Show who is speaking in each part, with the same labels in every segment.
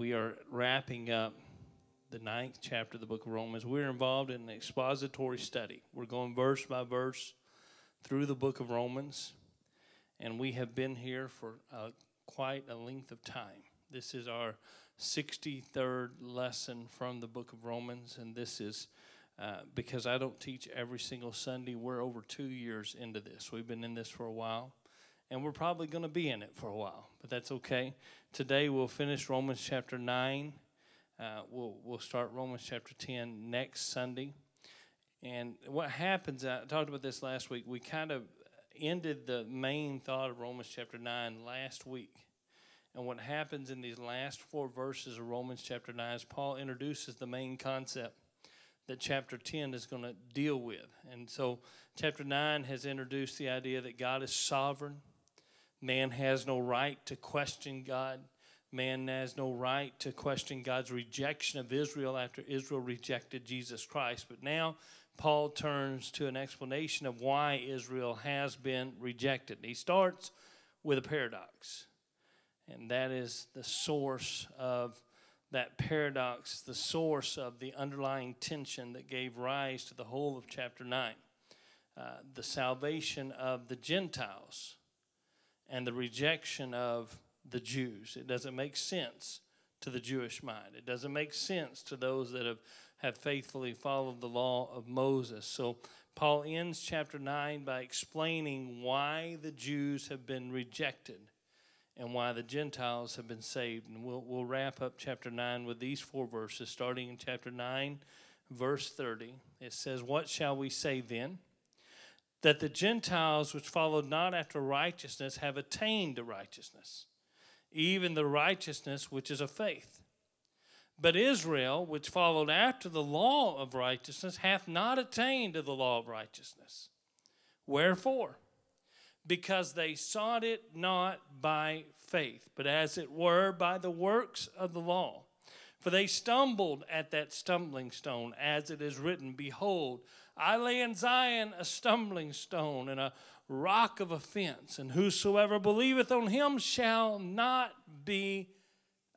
Speaker 1: we are wrapping up the ninth chapter of the book of Romans. We're involved in an expository study. We're going verse by verse through the book of Romans, and we have been here for uh, quite a length of time. This is our 63rd lesson from the book of Romans, and this is uh, because I don't teach every single Sunday. We're over two years into this. We've been in this for a while, and we're probably going to be in it for a while, but that's okay. Today we'll finish Romans chapter 9. Uh, we'll, we'll start Romans chapter 10 next Sunday. And what happens, I talked about this last week, we kind of ended the main thought of Romans chapter 9 last week. And what happens in these last four verses of Romans chapter 9 is Paul introduces the main concept that chapter 10 is going to deal with. And so, chapter 9 has introduced the idea that God is sovereign, man has no right to question God. Man has no right to question God's rejection of Israel after Israel rejected Jesus Christ. But now Paul turns to an explanation of why Israel has been rejected. He starts with a paradox, and that is the source of that paradox, the source of the underlying tension that gave rise to the whole of chapter 9. Uh, the salvation of the Gentiles and the rejection of the Jews. It doesn't make sense to the Jewish mind. It doesn't make sense to those that have, have faithfully followed the law of Moses. So Paul ends chapter 9 by explaining why the Jews have been rejected and why the Gentiles have been saved. And we'll, we'll wrap up chapter 9 with these four verses, starting in chapter 9, verse 30. It says, What shall we say then? That the Gentiles which followed not after righteousness have attained to righteousness even the righteousness which is of faith. But Israel, which followed after the law of righteousness, hath not attained to the law of righteousness. Wherefore? Because they sought it not by faith, but as it were by the works of the law. For they stumbled at that stumbling stone, as it is written, Behold, I lay in Zion a stumbling stone and a rock of offense, and whosoever believeth on him shall not be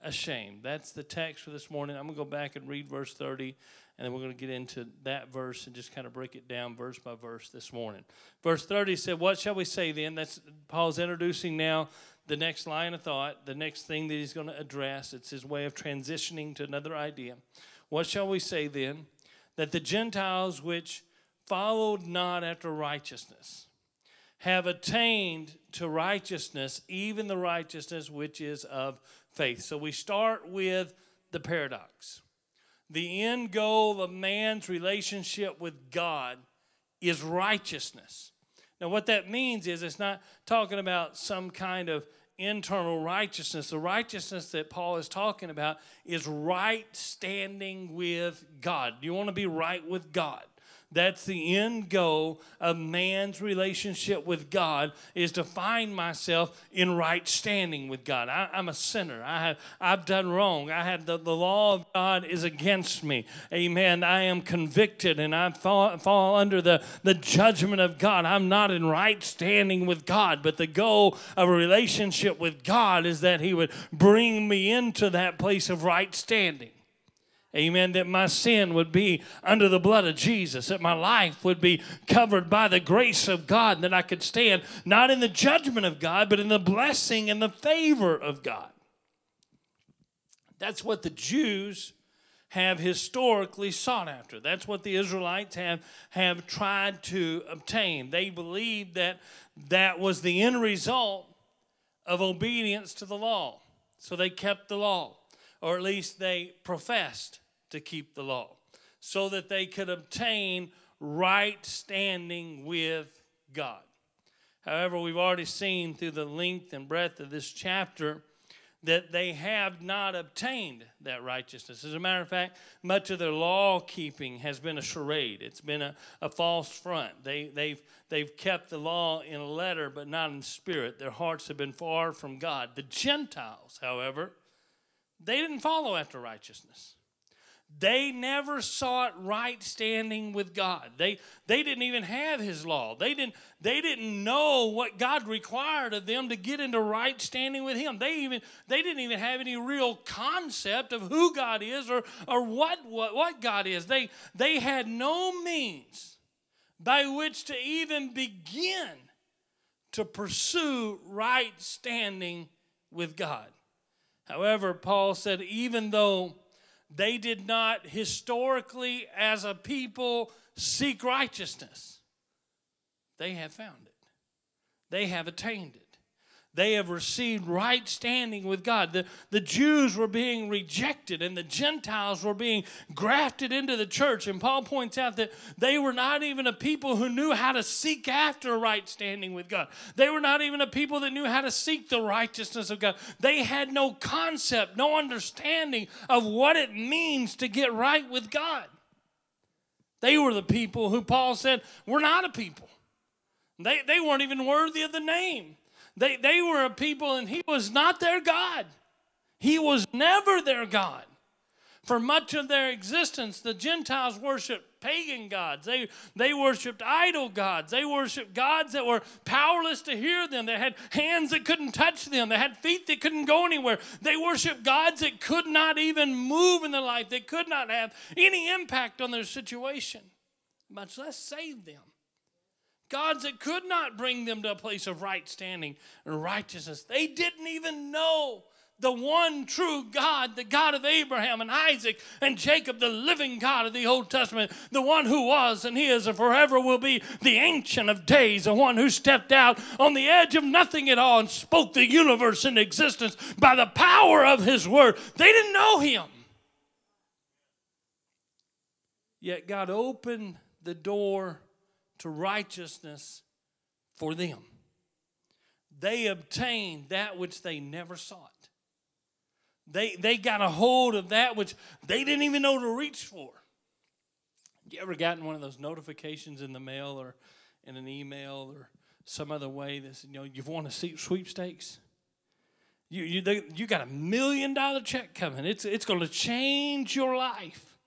Speaker 1: ashamed. That's the text for this morning. I'm going to go back and read verse 30, and then we're going to get into that verse and just kind of break it down verse by verse this morning. Verse 30 said, What shall we say then? That's Paul's introducing now the next line of thought, the next thing that he's going to address. It's his way of transitioning to another idea. What shall we say then? That the Gentiles which followed not after righteousness, have attained to righteousness, even the righteousness which is of faith. So we start with the paradox. The end goal of man's relationship with God is righteousness. Now, what that means is it's not talking about some kind of internal righteousness. The righteousness that Paul is talking about is right standing with God. You want to be right with God. That's the end goal of man's relationship with God is to find myself in right standing with God. I, am a sinner. I have I've done wrong. I had the, the law of God is against me. Amen. I am convicted and I fall, fall under the, the judgment of God. I'm not in right standing with God. But the goal of a relationship with God is that He would bring me into that place of right standing. Amen. That my sin would be under the blood of Jesus, that my life would be covered by the grace of God, that I could stand not in the judgment of God, but in the blessing and the favor of God. That's what the Jews have historically sought after. That's what the Israelites have, have tried to obtain. They believed that that was the end result of obedience to the law. So they kept the law, or at least they professed to keep the law so that they could obtain right standing with God. However, we've already seen through the length and breadth of this chapter that they have not obtained that righteousness. As a matter of fact, much of their law keeping has been a charade. It's been a, a false front. They, they've, they've kept the law in letter, but not in spirit. Their hearts have been far from God. The Gentiles, however, they didn't follow after righteousness. They never sought right standing with God. They, they didn't even have his law. They didn't, they didn't know what God required of them to get into right standing with him. They even they didn't even have any real concept of who God is or, or what, what, what God is. They, they had no means by which to even begin to pursue right standing with God. However, Paul said, even though they did not historically, as a people, seek righteousness. They have found it, they have attained it. They have received right standing with God. The, the Jews were being rejected and the Gentiles were being grafted into the church. And Paul points out that they were not even a people who knew how to seek after right standing with God. They were not even a people that knew how to seek the righteousness of God. They had no concept, no understanding of what it means to get right with God. They were the people who Paul said were not a people. They, they weren't even worthy of the name. They, they were a people, and he was not their God. He was never their God. For much of their existence, the Gentiles worshiped pagan gods. They, they worshiped idol gods. They worshiped gods that were powerless to hear them. They had hands that couldn't touch them. They had feet that couldn't go anywhere. They worshiped gods that could not even move in their life. They could not have any impact on their situation, much less save them gods that could not bring them to a place of right standing and righteousness. They didn't even know the one true God, the God of Abraham and Isaac and Jacob, the living God of the Old Testament, the one who was and is and forever will be, the Ancient of Days, the one who stepped out on the edge of nothing at all and spoke the universe into existence by the power of his word. They didn't know him. Yet God opened the door to righteousness for them. They obtained that which they never sought. They, they got a hold of that which they didn't even know to reach for. You ever gotten one of those notifications in the mail or in an email or some other way that you know you've won a sweepstakes? You, you, they, you got a million dollar check coming. It's, it's going to change your life.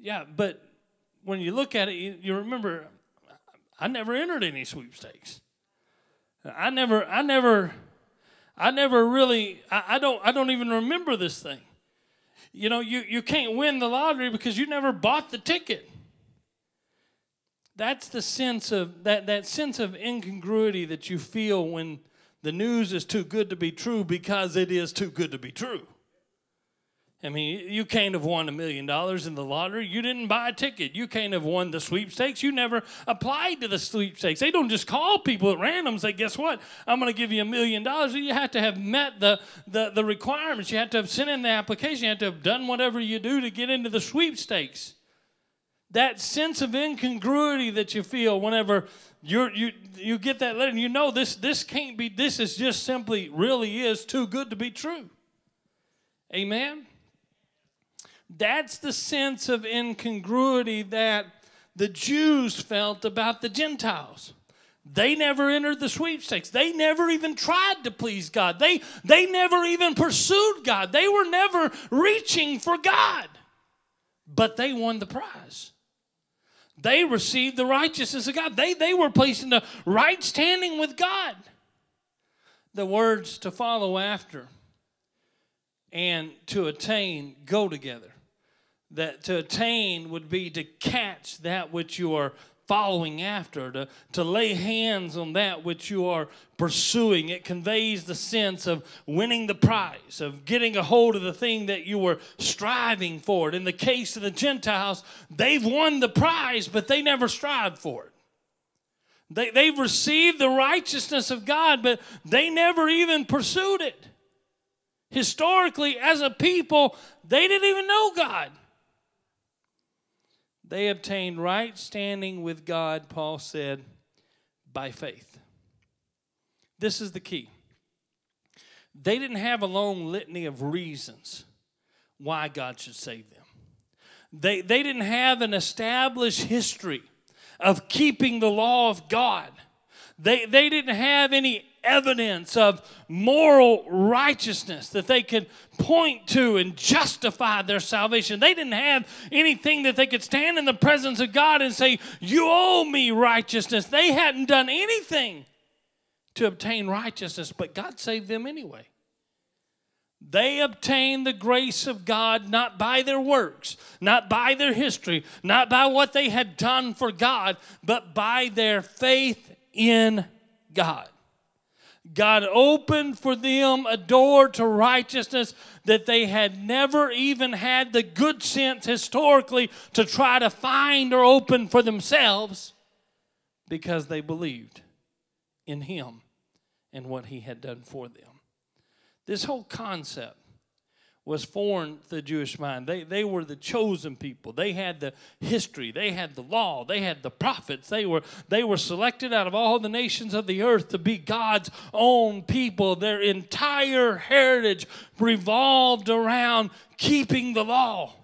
Speaker 1: Yeah, but when you look at it, you, you remember I never entered any sweepstakes. I never, I never, I never really, I, I, don't, I don't even remember this thing. You know, you, you can't win the lottery because you never bought the ticket. That's the sense of that, that sense of incongruity that you feel when the news is too good to be true because it is too good to be true. I mean, you can't have won a million dollars in the lottery. You didn't buy a ticket. You can't have won the sweepstakes. You never applied to the sweepstakes. They don't just call people at random and say, guess what? I'm going to give you a million dollars. You have to have met the, the, the requirements. You have to have sent in the application. You have to have done whatever you do to get into the sweepstakes. That sense of incongruity that you feel whenever you're, you, you get that letter and you know this, this can't be, this is just simply really is too good to be true. Amen? That's the sense of incongruity that the Jews felt about the Gentiles. They never entered the sweepstakes. They never even tried to please God. They, they never even pursued God. They were never reaching for God. But they won the prize. They received the righteousness of God. They, they were placed in the right standing with God. The words to follow after and to attain go together that to attain would be to catch that which you are following after, to, to lay hands on that which you are pursuing. It conveys the sense of winning the prize, of getting a hold of the thing that you were striving for. In the case of the Gentiles, they've won the prize, but they never strived for it. They, they've received the righteousness of God, but they never even pursued it. Historically, as a people, they didn't even know God. They obtained right standing with God, Paul said, by faith. This is the key. They didn't have a long litany of reasons why God should save them. They, they didn't have an established history of keeping the law of God. They, they didn't have any evidence of moral righteousness that they could point to and justify their salvation. They didn't have anything that they could stand in the presence of God and say, You owe me righteousness. They hadn't done anything to obtain righteousness, but God saved them anyway. They obtained the grace of God not by their works, not by their history, not by what they had done for God, but by their faith in God. God opened for them a door to righteousness that they had never even had the good sense historically to try to find or open for themselves because they believed in Him and what He had done for them. This whole concept was foreign to the Jewish mind. They, they were the chosen people. They had the history, they had the law, they had the prophets. They were, they were selected out of all the nations of the earth to be God's own people. Their entire heritage revolved around keeping the law,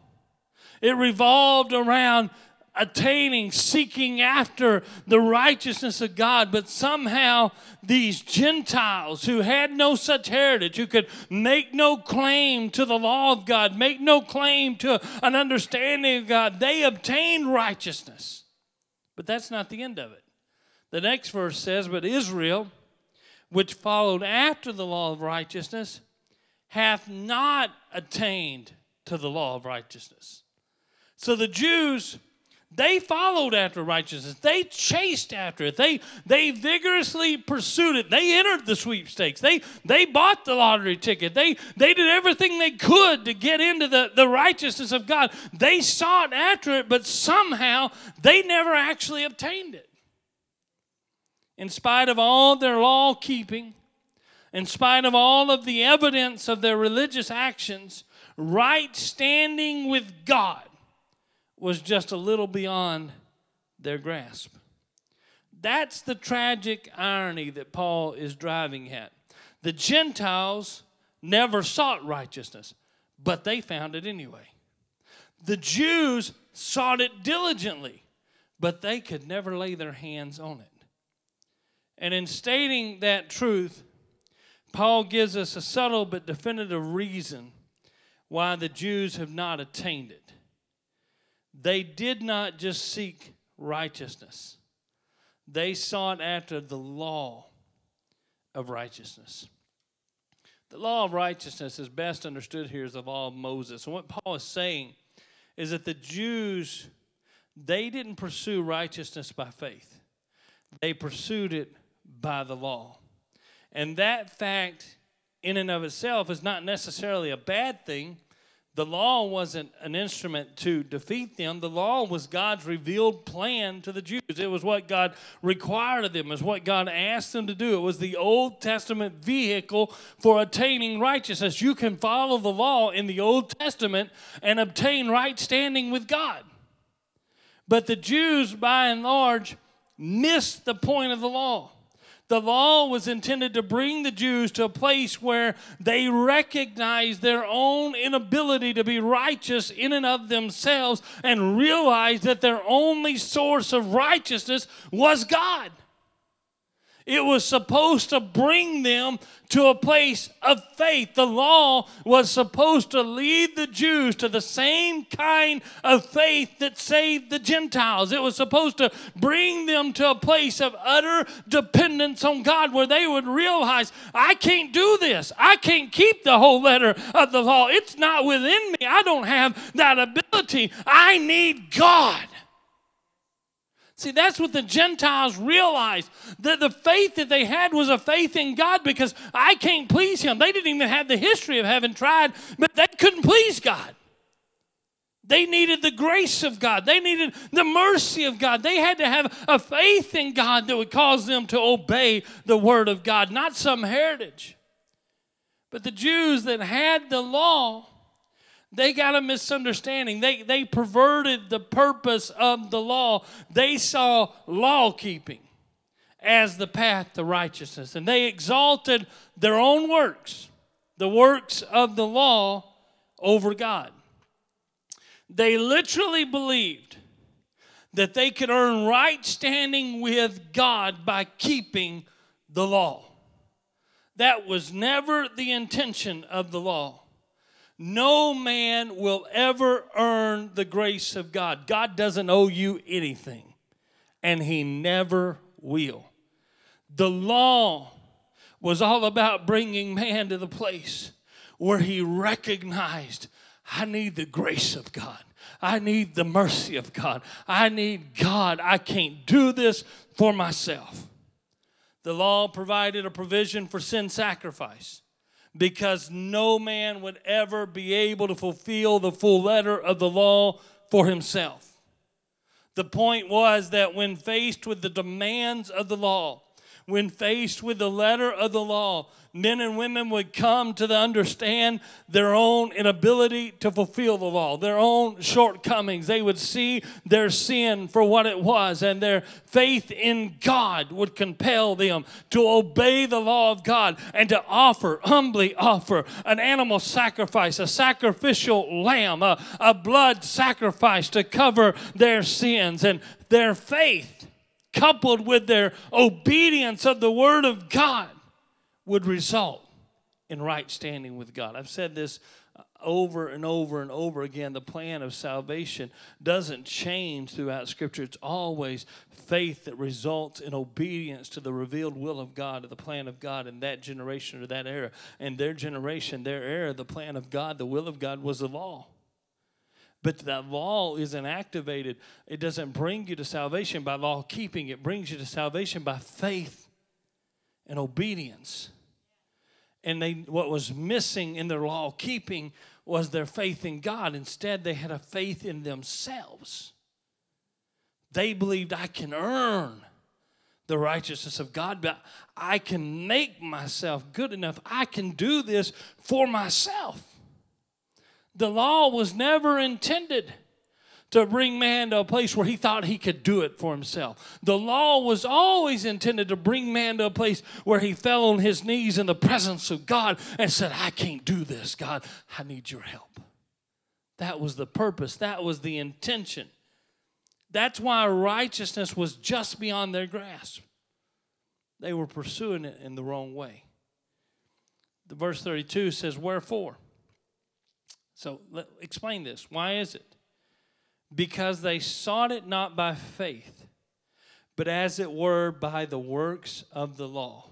Speaker 1: it revolved around attaining, seeking after the righteousness of God, but somehow these Gentiles who had no such heritage, who could make no claim to the law of God, make no claim to an understanding of God, they obtained righteousness. But that's not the end of it. The next verse says, But Israel, which followed after the law of righteousness, hath not attained to the law of righteousness. So the Jews they followed after righteousness. They chased after it. They, they vigorously pursued it. They entered the sweepstakes. They, they bought the lottery ticket. They, they did everything they could to get into the, the righteousness of God. They sought after it, but somehow they never actually obtained it. In spite of all their law keeping, in spite of all of the evidence of their religious actions, right standing with God was just a little beyond their grasp. That's the tragic irony that Paul is driving at. The Gentiles never sought righteousness, but they found it anyway. The Jews sought it diligently, but they could never lay their hands on it. And in stating that truth, Paul gives us a subtle but definitive reason why the Jews have not attained it. They did not just seek righteousness, they sought after the law of righteousness. The law of righteousness is best understood here as the law of Moses. And what Paul is saying is that the Jews, they didn't pursue righteousness by faith, they pursued it by the law. And that fact, in and of itself, is not necessarily a bad thing the law wasn't an instrument to defeat them. The law was God's revealed plan to the Jews. It was what God required of them, it was what God asked them to do. It was the Old Testament vehicle for attaining righteousness. You can follow the law in the Old Testament and obtain right standing with God. But the Jews, by and large, missed the point of the law. The law was intended to bring the Jews to a place where they recognized their own inability to be righteous in and of themselves and realized that their only source of righteousness was God. It was supposed to bring them to a place of faith. The law was supposed to lead the Jews to the same kind of faith that saved the Gentiles. It was supposed to bring them to a place of utter dependence on God where they would realize, I can't do this. I can't keep the whole letter of the law. It's not within me. I don't have that ability. I need God. See, that's what the Gentiles realized. That the faith that they had was a faith in God because I can't please Him. They didn't even have the history of having tried, but they couldn't please God. They needed the grace of God. They needed the mercy of God. They had to have a faith in God that would cause them to obey the Word of God, not some heritage. But the Jews that had the law, they got a misunderstanding. They, they perverted the purpose of the law. They saw law keeping as the path to righteousness, and they exalted their own works, the works of the law, over God. They literally believed that they could earn right standing with God by keeping the law. That was never the intention of the law. No man will ever earn the grace of God. God doesn't owe you anything, and He never will. The law was all about bringing man to the place where he recognized, I need the grace of God. I need the mercy of God. I need God. I can't do this for myself. The law provided a provision for sin sacrifice because no man would ever be able to fulfill the full letter of the law for himself. The point was that when faced with the demands of the law, when faced with the letter of the law, men and women would come to the understand their own inability to fulfill the law, their own shortcomings. They would see their sin for what it was, and their faith in God would compel them to obey the law of God and to offer, humbly offer, an animal sacrifice, a sacrificial lamb, a, a blood sacrifice to cover their sins. And their faith, coupled with their obedience of the Word of God, would result in right standing with God. I've said this uh, over and over and over again. The plan of salvation doesn't change throughout Scripture, it's always faith that results in obedience to the revealed will of God, to the plan of God in that generation or that era. And their generation, their era, the plan of God, the will of God was the law. But that law isn't activated. It doesn't bring you to salvation by law keeping, it brings you to salvation by faith and obedience and they what was missing in their law keeping was their faith in God. Instead, they had a faith in themselves. They believed I can earn the righteousness of God, but I can make myself good enough. I can do this for myself. The law was never intended to bring man to a place where he thought he could do it for himself. The law was always intended to bring man to a place where he fell on his knees in the presence of God and said, I can't do this, God. I need your help. That was the purpose, that was the intention. That's why righteousness was just beyond their grasp. They were pursuing it in the wrong way. The verse 32 says, Wherefore? So let, explain this. Why is it? because they sought it not by faith, but as it were by the works of the law.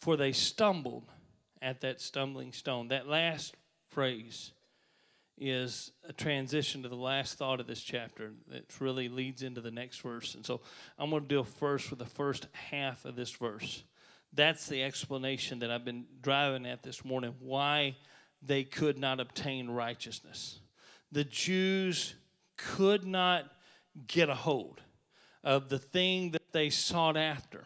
Speaker 1: For they stumbled at that stumbling stone. That last phrase is a transition to the last thought of this chapter that really leads into the next verse. And so I'm going to deal first with the first half of this verse. That's the explanation that I've been driving at this morning why they could not obtain righteousness. The Jews could not get a hold of the thing that they sought after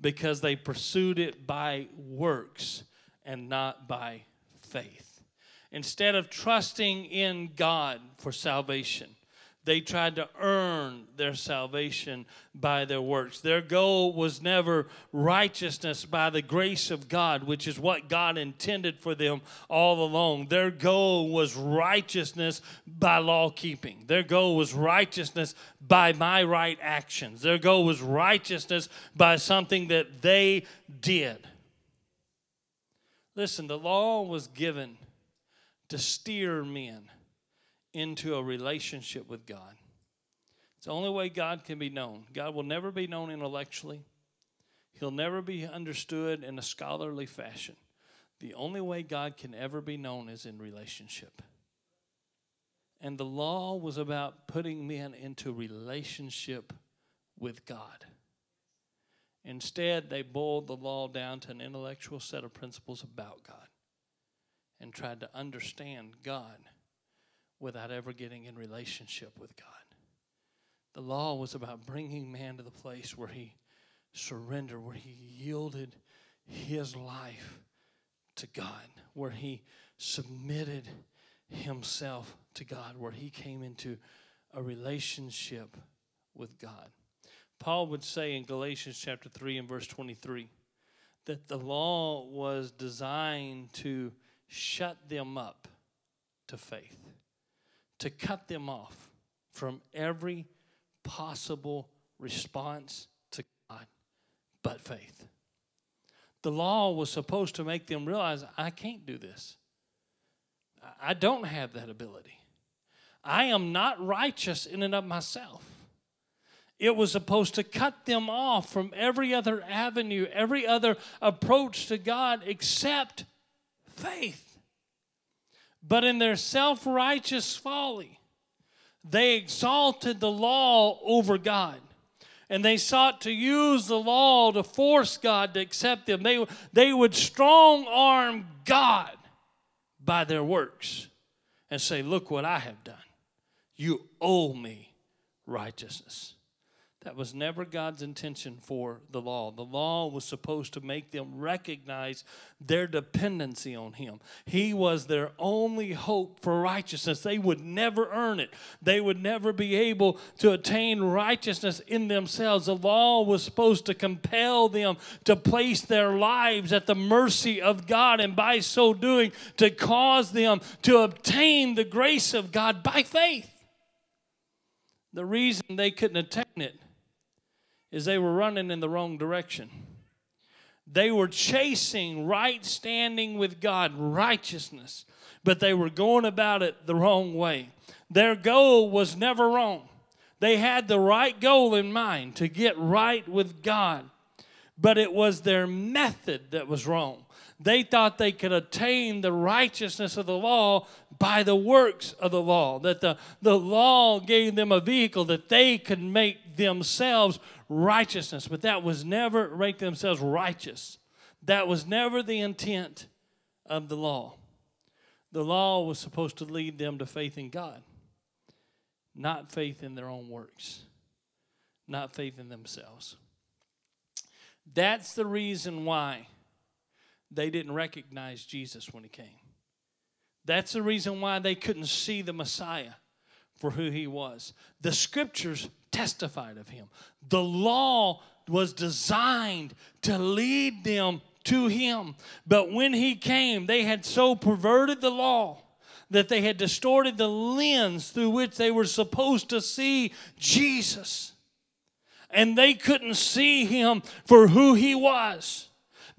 Speaker 1: because they pursued it by works and not by faith. Instead of trusting in God for salvation, they tried to earn their salvation by their works. Their goal was never righteousness by the grace of God, which is what God intended for them all along. Their goal was righteousness by law keeping. Their goal was righteousness by my right actions. Their goal was righteousness by something that they did. Listen, the law was given to steer men into a relationship with God. It's the only way God can be known. God will never be known intellectually, He'll never be understood in a scholarly fashion. The only way God can ever be known is in relationship. And the law was about putting men into relationship with God. Instead, they boiled the law down to an intellectual set of principles about God and tried to understand God without ever getting in relationship with God. The law was about bringing man to the place where he surrendered, where he yielded his life to God, where he submitted himself to God, where he came into a relationship with God. Paul would say in Galatians chapter 3 and verse 23 that the law was designed to shut them up to faith to cut them off from every possible response to God but faith. The law was supposed to make them realize I can't do this. I don't have that ability. I am not righteous in and of myself. It was supposed to cut them off from every other avenue, every other approach to God except faith. But in their self righteous folly, they exalted the law over God. And they sought to use the law to force God to accept them. They, they would strong arm God by their works and say, Look what I have done. You owe me righteousness. That was never God's intention for the law. The law was supposed to make them recognize their dependency on Him. He was their only hope for righteousness. They would never earn it, they would never be able to attain righteousness in themselves. The law was supposed to compel them to place their lives at the mercy of God, and by so doing, to cause them to obtain the grace of God by faith. The reason they couldn't attain it is they were running in the wrong direction. They were chasing right standing with God, righteousness, but they were going about it the wrong way. Their goal was never wrong. They had the right goal in mind to get right with God, but it was their method that was wrong. They thought they could attain the righteousness of the law by the works of the law, that the, the law gave them a vehicle that they could make themselves righteousness. But that was never make themselves righteous. That was never the intent of the law. The law was supposed to lead them to faith in God, not faith in their own works, not faith in themselves. That's the reason why they didn't recognize Jesus when he came. That's the reason why they couldn't see the Messiah for who he was. The scriptures testified of him. The law was designed to lead them to him. But when he came, they had so perverted the law that they had distorted the lens through which they were supposed to see Jesus. And they couldn't see him for who he was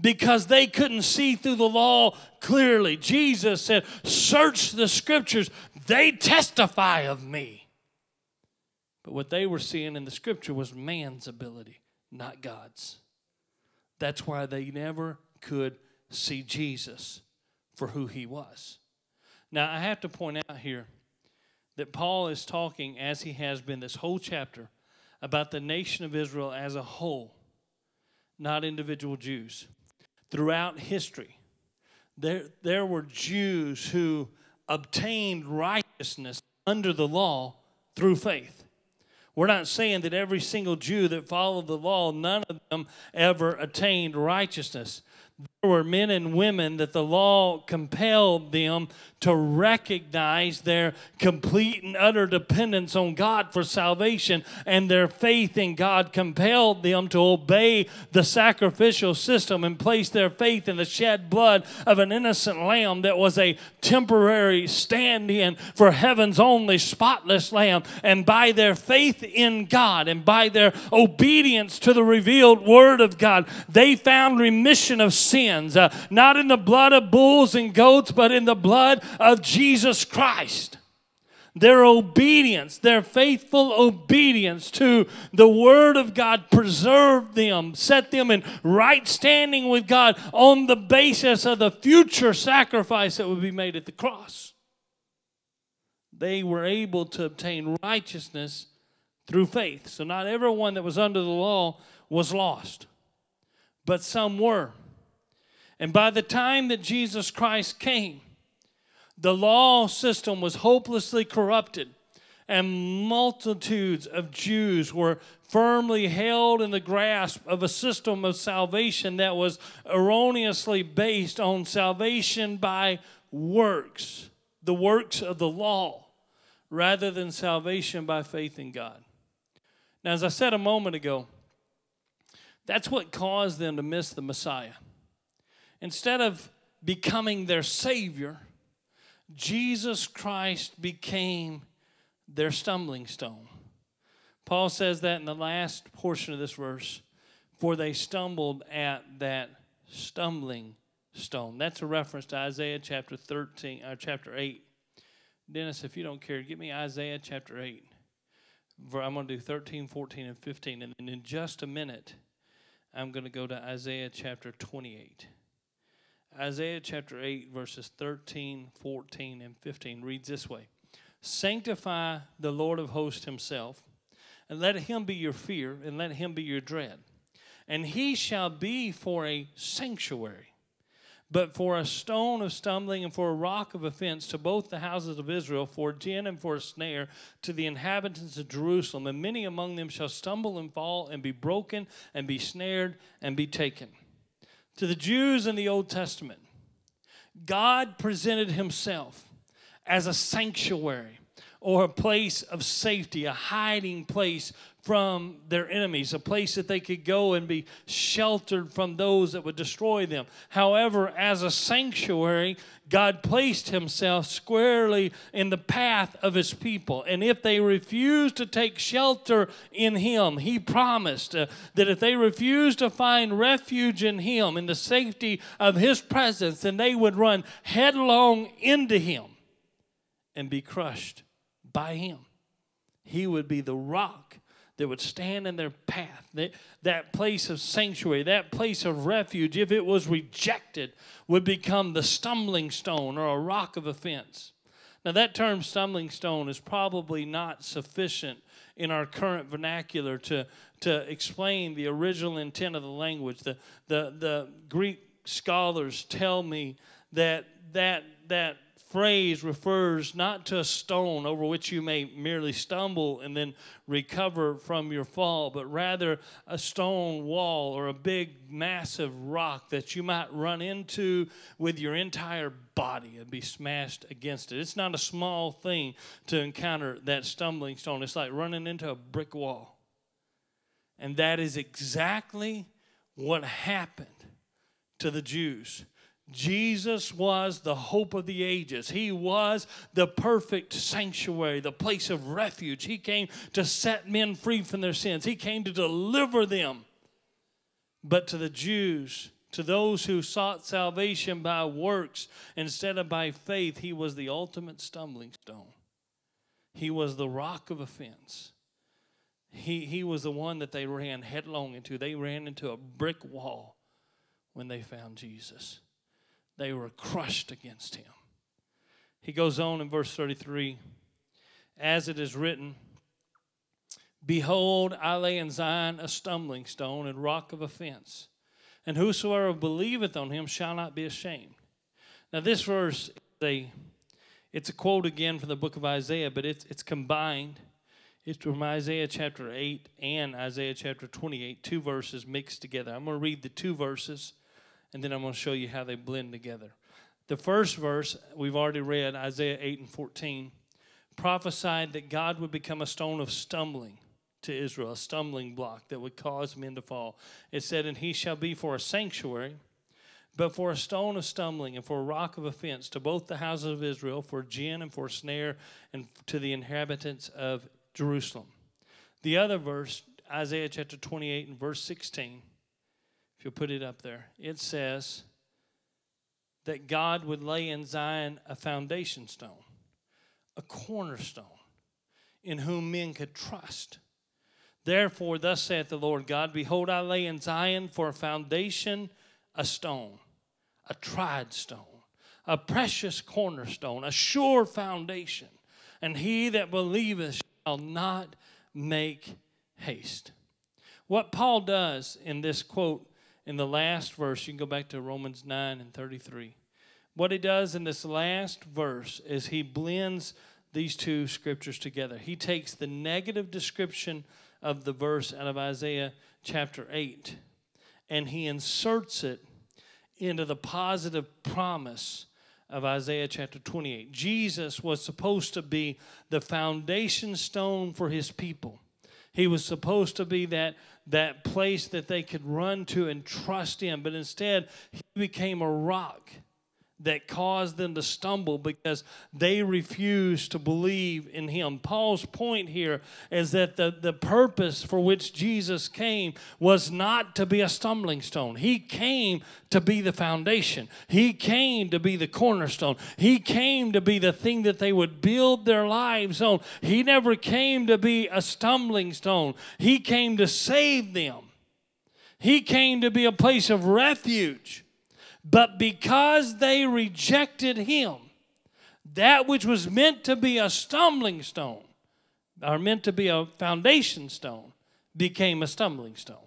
Speaker 1: because they couldn't see through the law clearly. Jesus said, Search the scriptures, they testify of me. But what they were seeing in the scripture was man's ability, not God's. That's why they never could see Jesus for who he was. Now, I have to point out here that Paul is talking, as he has been this whole chapter, about the nation of Israel as a whole, not individual Jews throughout history, there, there were Jews who obtained righteousness under the law through faith. We're not saying that every single Jew that followed the law, none of them ever attained righteousness were men and women that the law compelled them to recognize their complete and utter dependence on God for salvation, and their faith in God compelled them to obey the sacrificial system and place their faith in the shed blood of an innocent lamb that was a temporary stand in for heaven's only spotless lamb. And by their faith in God and by their obedience to the revealed word of God, they found remission of sins, uh, not in the blood of bulls and goats, but in the blood of Jesus Christ. Their obedience, their faithful obedience to the Word of God preserved them, set them in right standing with God on the basis of the future sacrifice that would be made at the cross. They were able to obtain righteousness through faith. So, not everyone that was under the law was lost, but some were. And by the time that Jesus Christ came, the law system was hopelessly corrupted, and multitudes of Jews were firmly held in the grasp of a system of salvation that was erroneously based on salvation by works, the works of the law, rather than salvation by faith in God. Now, as I said a moment ago, that's what caused them to miss the Messiah. Instead of becoming their Savior, Jesus Christ became their stumbling stone. Paul says that in the last portion of this verse, for they stumbled at that stumbling stone. That's a reference to Isaiah chapter 13 or uh, chapter 8. Dennis, if you don't care, give me Isaiah chapter 8. I'm going to do 13, 14, and 15. And in just a minute, I'm going to go to Isaiah chapter 28. Isaiah chapter 8, verses 13, 14, and 15 reads this way Sanctify the Lord of hosts himself, and let him be your fear, and let him be your dread. And he shall be for a sanctuary but for a stone of stumbling and for a rock of offense to both the houses of Israel, for a gin and for a snare to the inhabitants of Jerusalem. And many among them shall stumble and fall and be broken and be snared and be taken. To the Jews in the Old Testament, God presented himself as a sanctuary or a place of safety, a hiding place from their enemies, a place that they could go and be sheltered from those that would destroy them. However, as a sanctuary, God placed himself squarely in the path of his people. And if they refused to take shelter in him, he promised uh, that if they refused to find refuge in him, in the safety of his presence, then they would run headlong into him and be crushed by him. He would be the rock that would stand in their path. That, that place of sanctuary, that place of refuge, if it was rejected, would become the stumbling stone or a rock of offense. Now, that term stumbling stone is probably not sufficient in our current vernacular to, to explain the original intent of the language. The, the, the Greek scholars tell me that that, that phrase refers not to a stone over which you may merely stumble and then recover from your fall, but rather a stone wall or a big, massive rock that you might run into with your entire body and be smashed against it. It's not a small thing to encounter that stumbling stone, it's like running into a brick wall. And that is exactly what happened to the Jews Jesus was the hope of the ages. He was the perfect sanctuary, the place of refuge. He came to set men free from their sins, He came to deliver them. But to the Jews, to those who sought salvation by works instead of by faith, He was the ultimate stumbling stone. He was the rock of offense. He, he was the one that they ran headlong into. They ran into a brick wall when they found Jesus they were crushed against him. He goes on in verse 33 As it is written, Behold, I lay in Zion a stumbling stone and rock of offense, and whosoever believeth on him shall not be ashamed. Now, this verse is a, it's a quote again from the book of Isaiah, but it's, it's combined. It's from Isaiah chapter 8 and Isaiah chapter 28, two verses mixed together. I'm going to read the two verses and then I'm going to show you how they blend together. The first verse we've already read, Isaiah 8 and 14, prophesied that God would become a stone of stumbling to Israel, a stumbling block that would cause men to fall. It said, And he shall be for a sanctuary, but for a stone of stumbling and for a rock of offense to both the houses of Israel, for gin and for a snare, and to the inhabitants of Jerusalem. The other verse, Isaiah chapter 28 and verse 16, you'll put it up there, it says that God would lay in Zion a foundation stone, a cornerstone, in whom men could trust. Therefore, thus saith the Lord God Behold, I lay in Zion for a foundation a stone, a tried stone, a precious cornerstone, a sure foundation, and he that believeth shall not make haste. What Paul does in this quote in the last verse, you can go back to Romans 9 and 33. What he does in this last verse is he blends these two scriptures together. He takes the negative description of the verse out of Isaiah chapter 8 and he inserts it into the positive promise of Isaiah chapter 28. Jesus was supposed to be the foundation stone for his people. He was supposed to be that, that place that they could run to and trust in, but instead, he became a rock that caused them to stumble because they refused to believe in him. Paul's point here is that the, the purpose for which Jesus came was not to be a stumbling stone. He came to be the foundation, He came to be the cornerstone, He came to be the thing that they would build their lives on. He never came to be a stumbling stone, He came to save them. He came to be a place of refuge. But because they rejected him, that which was meant to be a stumbling stone, or meant to be a foundation stone, became a stumbling stone.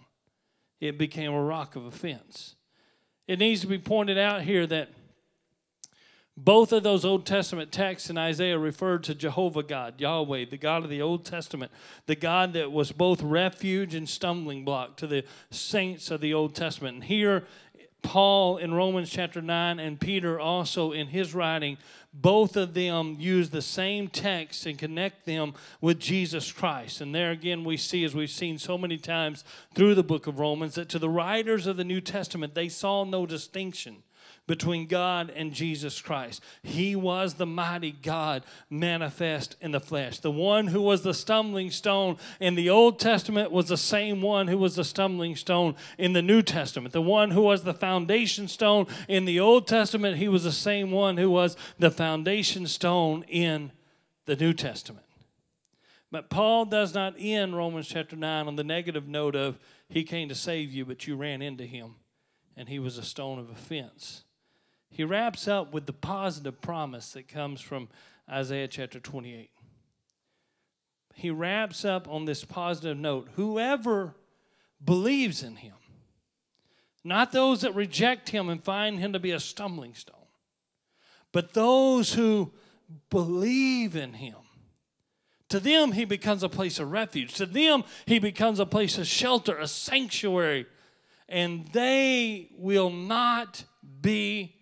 Speaker 1: It became a rock of offense. It needs to be pointed out here that both of those Old Testament texts in Isaiah referred to Jehovah God, Yahweh, the God of the Old Testament, the God that was both refuge and stumbling block to the saints of the Old Testament. And here Paul in Romans chapter 9 and Peter also in his writing, both of them use the same text and connect them with Jesus Christ. And there again, we see, as we've seen so many times through the book of Romans, that to the writers of the New Testament, they saw no distinction between God and Jesus Christ. He was the mighty God manifest in the flesh. The one who was the stumbling stone in the Old Testament was the same one who was the stumbling stone in the New Testament. The one who was the foundation stone in the Old Testament, he was the same one who was the foundation stone in the New Testament. But Paul does not end Romans chapter 9 on the negative note of, He came to save you, but you ran into Him, and He was a stone of offense he wraps up with the positive promise that comes from Isaiah chapter 28. He wraps up on this positive note whoever believes in him, not those that reject him and find him to be a stumbling stone, but those who believe in him. To them, he becomes a place of refuge. To them, he becomes a place of shelter, a sanctuary, and they will not be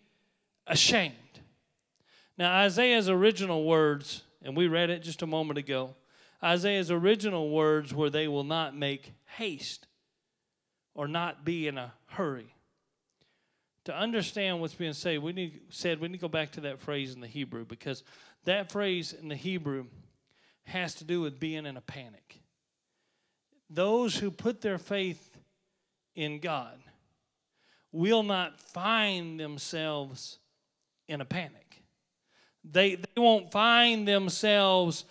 Speaker 1: ashamed. Now, Isaiah's original words, and we read it just a moment ago, Isaiah's original words were, They will not make haste or not be in a hurry. To understand what's being said, we need, said, we need to go back to that phrase in the Hebrew because that phrase in the Hebrew has to do with being in a panic. Those who put their faith in God will not find themselves in a panic. They, they won't find themselves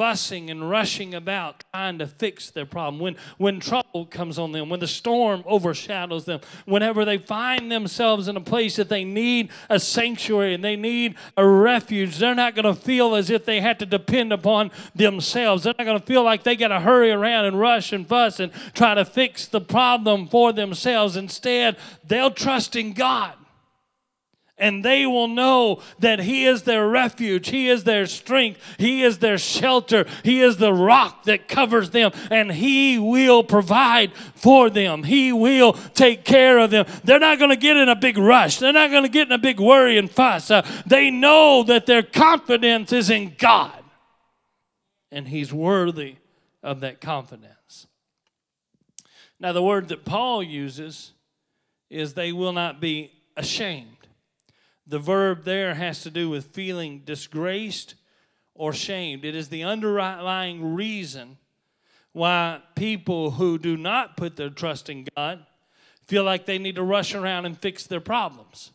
Speaker 1: fussing and rushing about trying to fix their problem. When, when trouble comes on them, when the storm overshadows them, whenever they find themselves in a place that they need a sanctuary and they need a refuge, they're not going to feel as if they had to depend upon themselves. They're not going to feel like they got to hurry around and rush and fuss and try to fix the problem for themselves. Instead, they'll trust in God and they will know that He is their refuge, He is their strength, He is their shelter, He is the rock that covers them, and He will provide for them. He will take care of them. They're not going to get in a big rush, they're not going to get in a big worry and fuss. Uh, they know that their confidence is in God, and He's worthy of that confidence. Now, the word that Paul uses is they will not be ashamed. The verb there has to do with feeling disgraced or shamed. It is the underlying reason why people who do not put their trust in God feel like they need to rush around and fix their problems.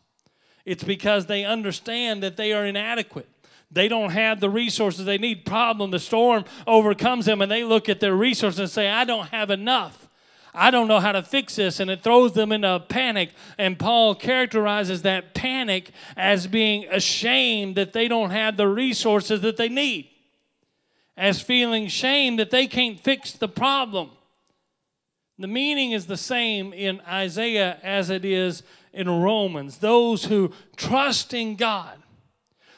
Speaker 1: It's because they understand that they are inadequate. They don't have the resources they need. Problem, the storm overcomes them, and they look at their resources and say, I don't have enough. I don't know how to fix this, and it throws them into a panic. And Paul characterizes that panic as being ashamed that they don't have the resources that they need, as feeling shame that they can't fix the problem. The meaning is the same in Isaiah as it is in Romans. Those who trust in God,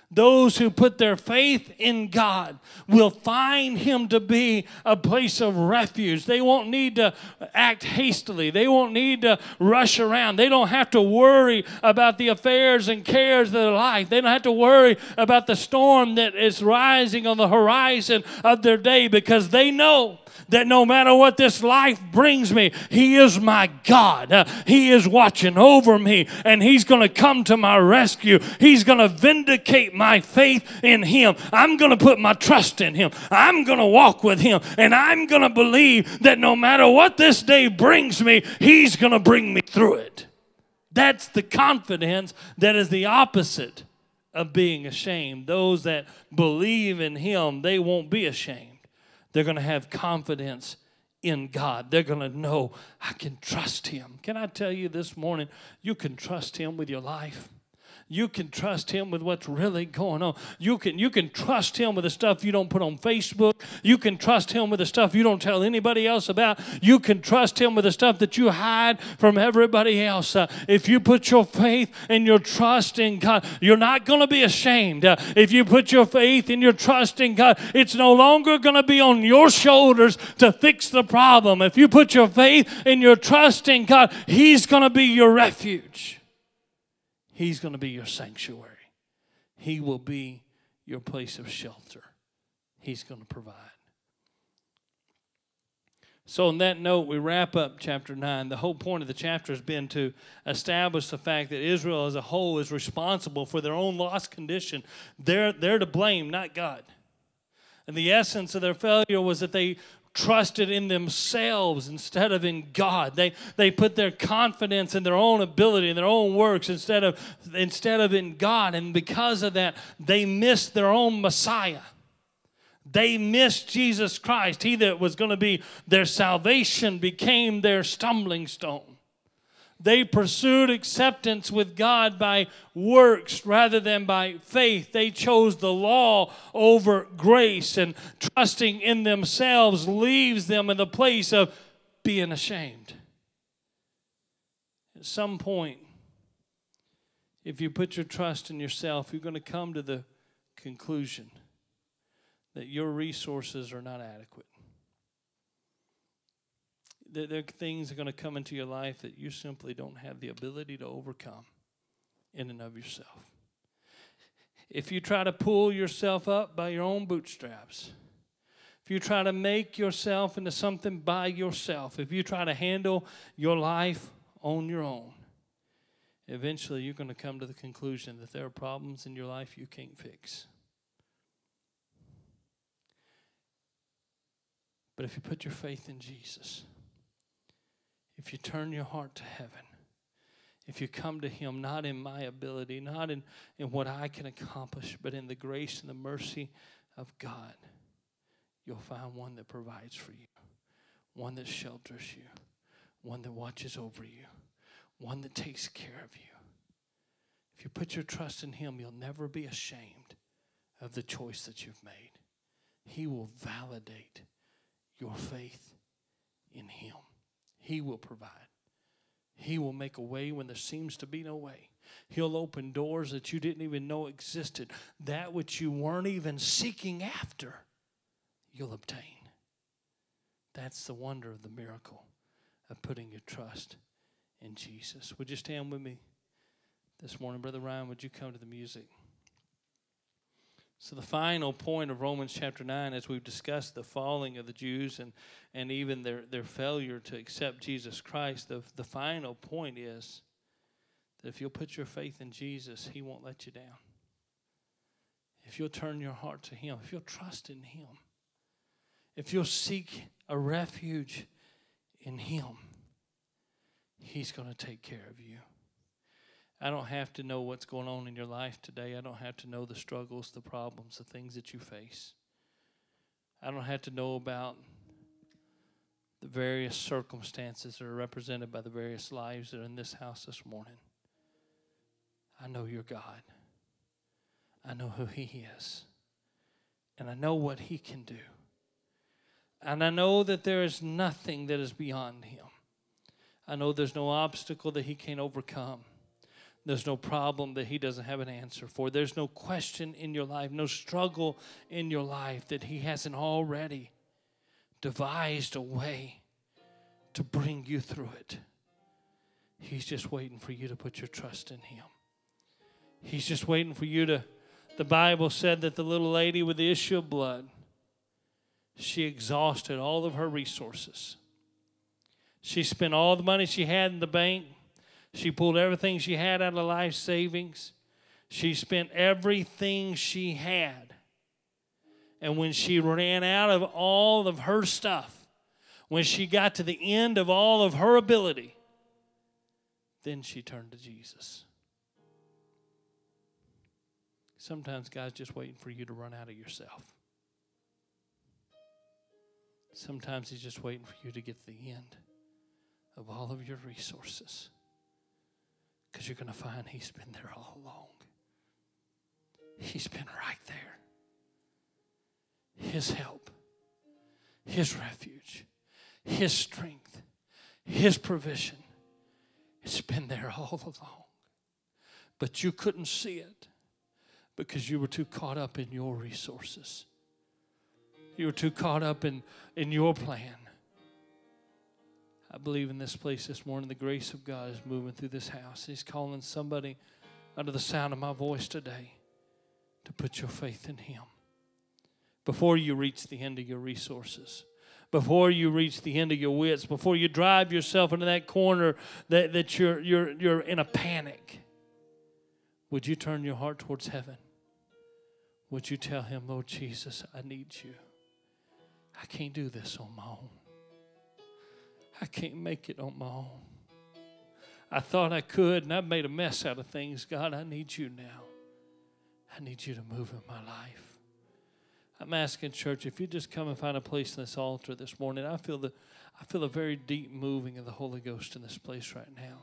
Speaker 1: Those who put their faith in God will find Him to be a place of refuge. They won't need to act hastily. They won't need to rush around. They don't have to worry about the affairs and cares of their life. They don't have to worry about the storm that is rising on the horizon of their day because they know that no matter what this life brings me, He is my God. Uh, he is watching over me and He's going to come to my rescue. He's going to vindicate my faith in Him. I'm going to put my trust in Him. I'm going to walk with Him and I'm going to believe that no matter what this day brings me, He's going to bring me through it. That's the confidence that is the opposite of being ashamed. Those that believe in Him, they won't be ashamed. They're going to have confidence in God. They're going to know I can trust Him. Can I tell you this morning, you can trust Him with your life? You can trust him with what's really going on. You can you can trust him with the stuff you don't put on Facebook. You can trust him with the stuff you don't tell anybody else about. You can trust him with the stuff that you hide from everybody else. Uh, if you put your faith and your trust in God, you're not going to be ashamed. Uh, if you put your faith and your trust in God, it's no longer going to be on your shoulders to fix the problem. If you put your faith and your trust in God, He's going to be your refuge. He's going to be your sanctuary. He will be your place of shelter. He's going to provide. So, on that note, we wrap up chapter 9. The whole point of the chapter has been to establish the fact that Israel as a whole is responsible for their own lost condition. They're, they're to blame, not God. And the essence of their failure was that they trusted in themselves instead of in God. They, they put their confidence in their own ability and their own works instead of, instead of in God. And because of that, they missed their own Messiah. They missed Jesus Christ. He that was going to be their salvation became their stumbling stone. They pursued acceptance with God by works rather than by faith. They chose the law over grace, and trusting in themselves leaves them in the place of being ashamed. At some point, if you put your trust in yourself, you're going to come to the conclusion that your resources are not adequate there, there are things that are going to come into your life that you simply don't have the ability to overcome in and of yourself. If you try to pull yourself up by your own bootstraps, if you try to make yourself into something by yourself, if you try to handle your life on your own, eventually you're going to come to the conclusion that there are problems in your life you can't fix. But if you put your faith in Jesus, if you turn your heart to heaven, if you come to Him not in my ability, not in, in what I can accomplish, but in the grace and the mercy of God, you'll find one that provides for you, one that shelters you, one that watches over you, one that takes care of you. If you put your trust in Him, you'll never be ashamed of the choice that you've made. He will validate your faith in Him. He will provide. He will make a way when there seems to be no way. He'll open doors that you didn't even know existed. That which you weren't even seeking after, you'll obtain. That's the wonder of the miracle of putting your trust in Jesus. Would you stand with me this morning? Brother Ryan, would you come to the music? So, the final point of Romans chapter 9, as we've discussed the falling of the Jews and, and even their, their failure to accept Jesus Christ, the, the final point is that if you'll put your faith in Jesus, He won't let you down. If you'll turn your heart to Him, if you'll trust in Him, if you'll seek a refuge in Him, He's going to take care of you. I don't have to know what's going on in your life today. I don't have to know the struggles, the problems, the things that you face. I don't have to know about the various circumstances that are represented by the various lives that are in this house this morning. I know your God. I know who He is. And I know what He can do. And I know that there is nothing that is beyond Him. I know there's no obstacle that He can't overcome. There's no problem that He doesn't have an answer for. There's no question in your life, no struggle in your life that He hasn't already devised a way to bring you through it. He's just waiting for you to put your trust in Him. He's just waiting for you to. The Bible said that the little lady with the issue of blood, she exhausted all of her resources. She spent all the money she had in the bank. She pulled everything she had out of life savings. She spent everything she had. And when she ran out of all of her stuff, when she got to the end of all of her ability, then she turned to Jesus. Sometimes God's just waiting for you to run out of yourself. Sometimes He's just waiting for you to get to the end of all of your resources because you're going to find He's been there all along. He's been right there. His help, His refuge, His strength, His provision. It's been there all along. But you couldn't see it because you were too caught up in your resources. You were too caught up in, in your plan. I believe in this place this morning, the grace of God is moving through this house. He's calling somebody under the sound of my voice today to put your faith in Him. Before you reach the end of your resources, before you reach the end of your wits, before you drive yourself into that corner that, that you're, you're, you're in a panic, would you turn your heart towards heaven? Would you tell him, Lord Jesus, I need you? I can't do this on my own. I can't make it on my own. I thought I could, and I've made a mess out of things. God, I need you now. I need you to move in my life. I'm asking church if you just come and find a place in this altar this morning. I feel the I feel a very deep moving of the Holy Ghost in this place right now.